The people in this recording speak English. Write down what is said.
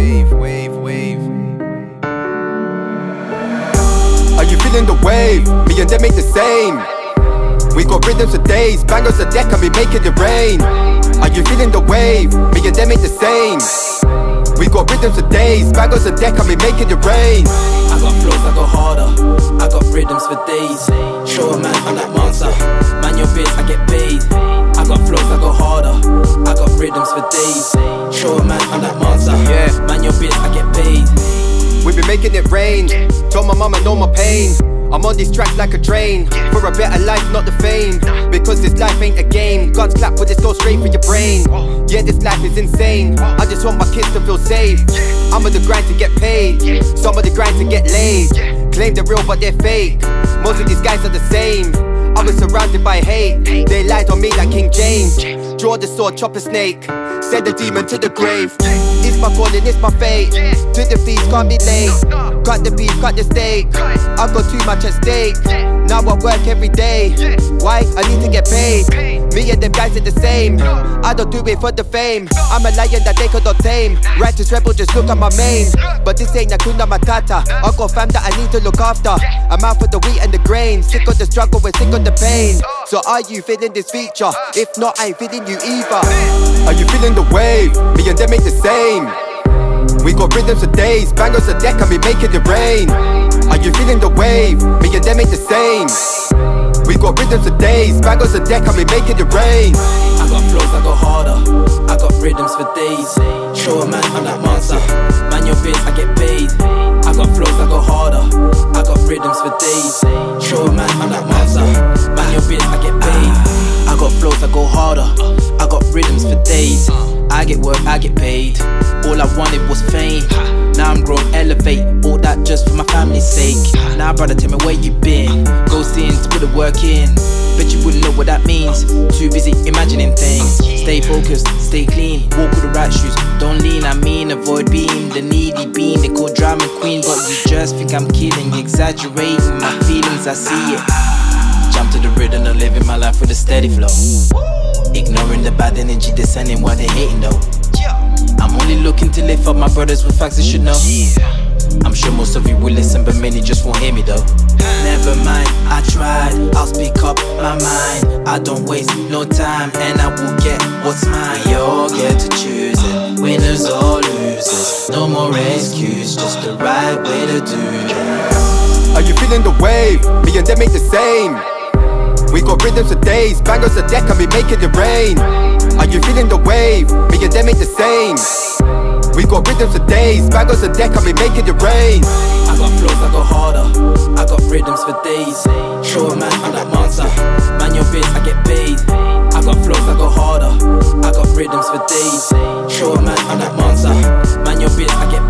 wave, wave, wave. Are you feeling the wave? Me and them ain't the same. We got riddims for days, bangers a deck, and we making it rain. Are you feeling the wave? Me and them ain't the same. We got riddims for days, bangers a deck, and we making it rain. I got flows, I go harder. I got riddims for days. Show a man, I'm that monster. Man your biz, I get paid. I got flows, I go harder. I got riddims for days. Show a man, I'm that monster. Yeah making it rain. Told my mama know my pain. I'm on these tracks like a train for a better life, not the fame. Because this life ain't a game. Guns clap with it go straight for your brain. Yeah, this life is insane. I just want my kids to feel safe. I'm on the grind to get paid. Some of the grind to get laid. Claim they're real, but they're fake. Most of these guys are the same. I was surrounded by hate. They lied on me like King James. Draw the sword, chop a snake. Send the demon to the grave. It's my calling, it's my fate. To the feast, can't be late. Cut the beef, cut the steak. I got too much at stake. Now I work every day. Why? I need to get paid. Me and them guys are the same. I don't do it for the fame. I'm a lion that they could not tame. Righteous rebel, just look at my mane. But this ain't Hakuna Matata. I got fam that I need to look after. I'm out for the wheat and the grain. Sick of the struggle, we're sick of the pain. So are you feeling this feature? Ah. If not, I ain't feeling you either. Are you feeling the wave? Me and them ain't the same. We got riddims for days, bangers a deck, and we making it rain. Are you feeling the wave? Me and them ain't the same. We got riddims for days, bangers a deck, and we making it rain. I got flows, I go harder. I got riddims for days. Show a man, I'm that monster. Man, your bitch, I get paid. I got flows, I go harder. I got riddims for days. Show a man, I'm that monster. Man, your bitch, I get paid. I got flows, I go harder. I got riddims for days. I get work, I get paid. All I wanted was fame. Now I'm grown, elevate. All that just for my family's sake. Now, brother, tell me where you been. Ghost in to put the work in. Bet you wouldn't know what that means. Too busy imagining things. Stay focused, stay clean, walk with the right shoes. Don't lean, I mean, avoid being the needy bean. They call drama queen, but you just think I'm kidding. Exaggerating my feelings, I see it. Jump to the rhythm and living my life with a steady flow. Ignoring the bad energy descending while they hating though. I'm only looking to lift up my brothers with facts they should know. I'm sure most of you will listen, but many just won't hear me though. Never mind, I tried, I'll speak up my mind. I don't waste no time, and I will get what's mine. You all get to choose it, winners or losers. No more excuse, just the right way to do it. Are you feeling the wave? Me and them ain't the same. We got riddims for days, bangers a deck, and we making it rain. Are you feeling the wave? Me and them ain't the same. We got riddims for days, bangers a deck, and we making it rain. I got flows, I go harder. I got riddims for days. A man, I'm that monster. Man, your bitch, I get paid. I got flows, I go harder. I got riddims for days. A man, I'm that monster. Man, your bitch, I get paid.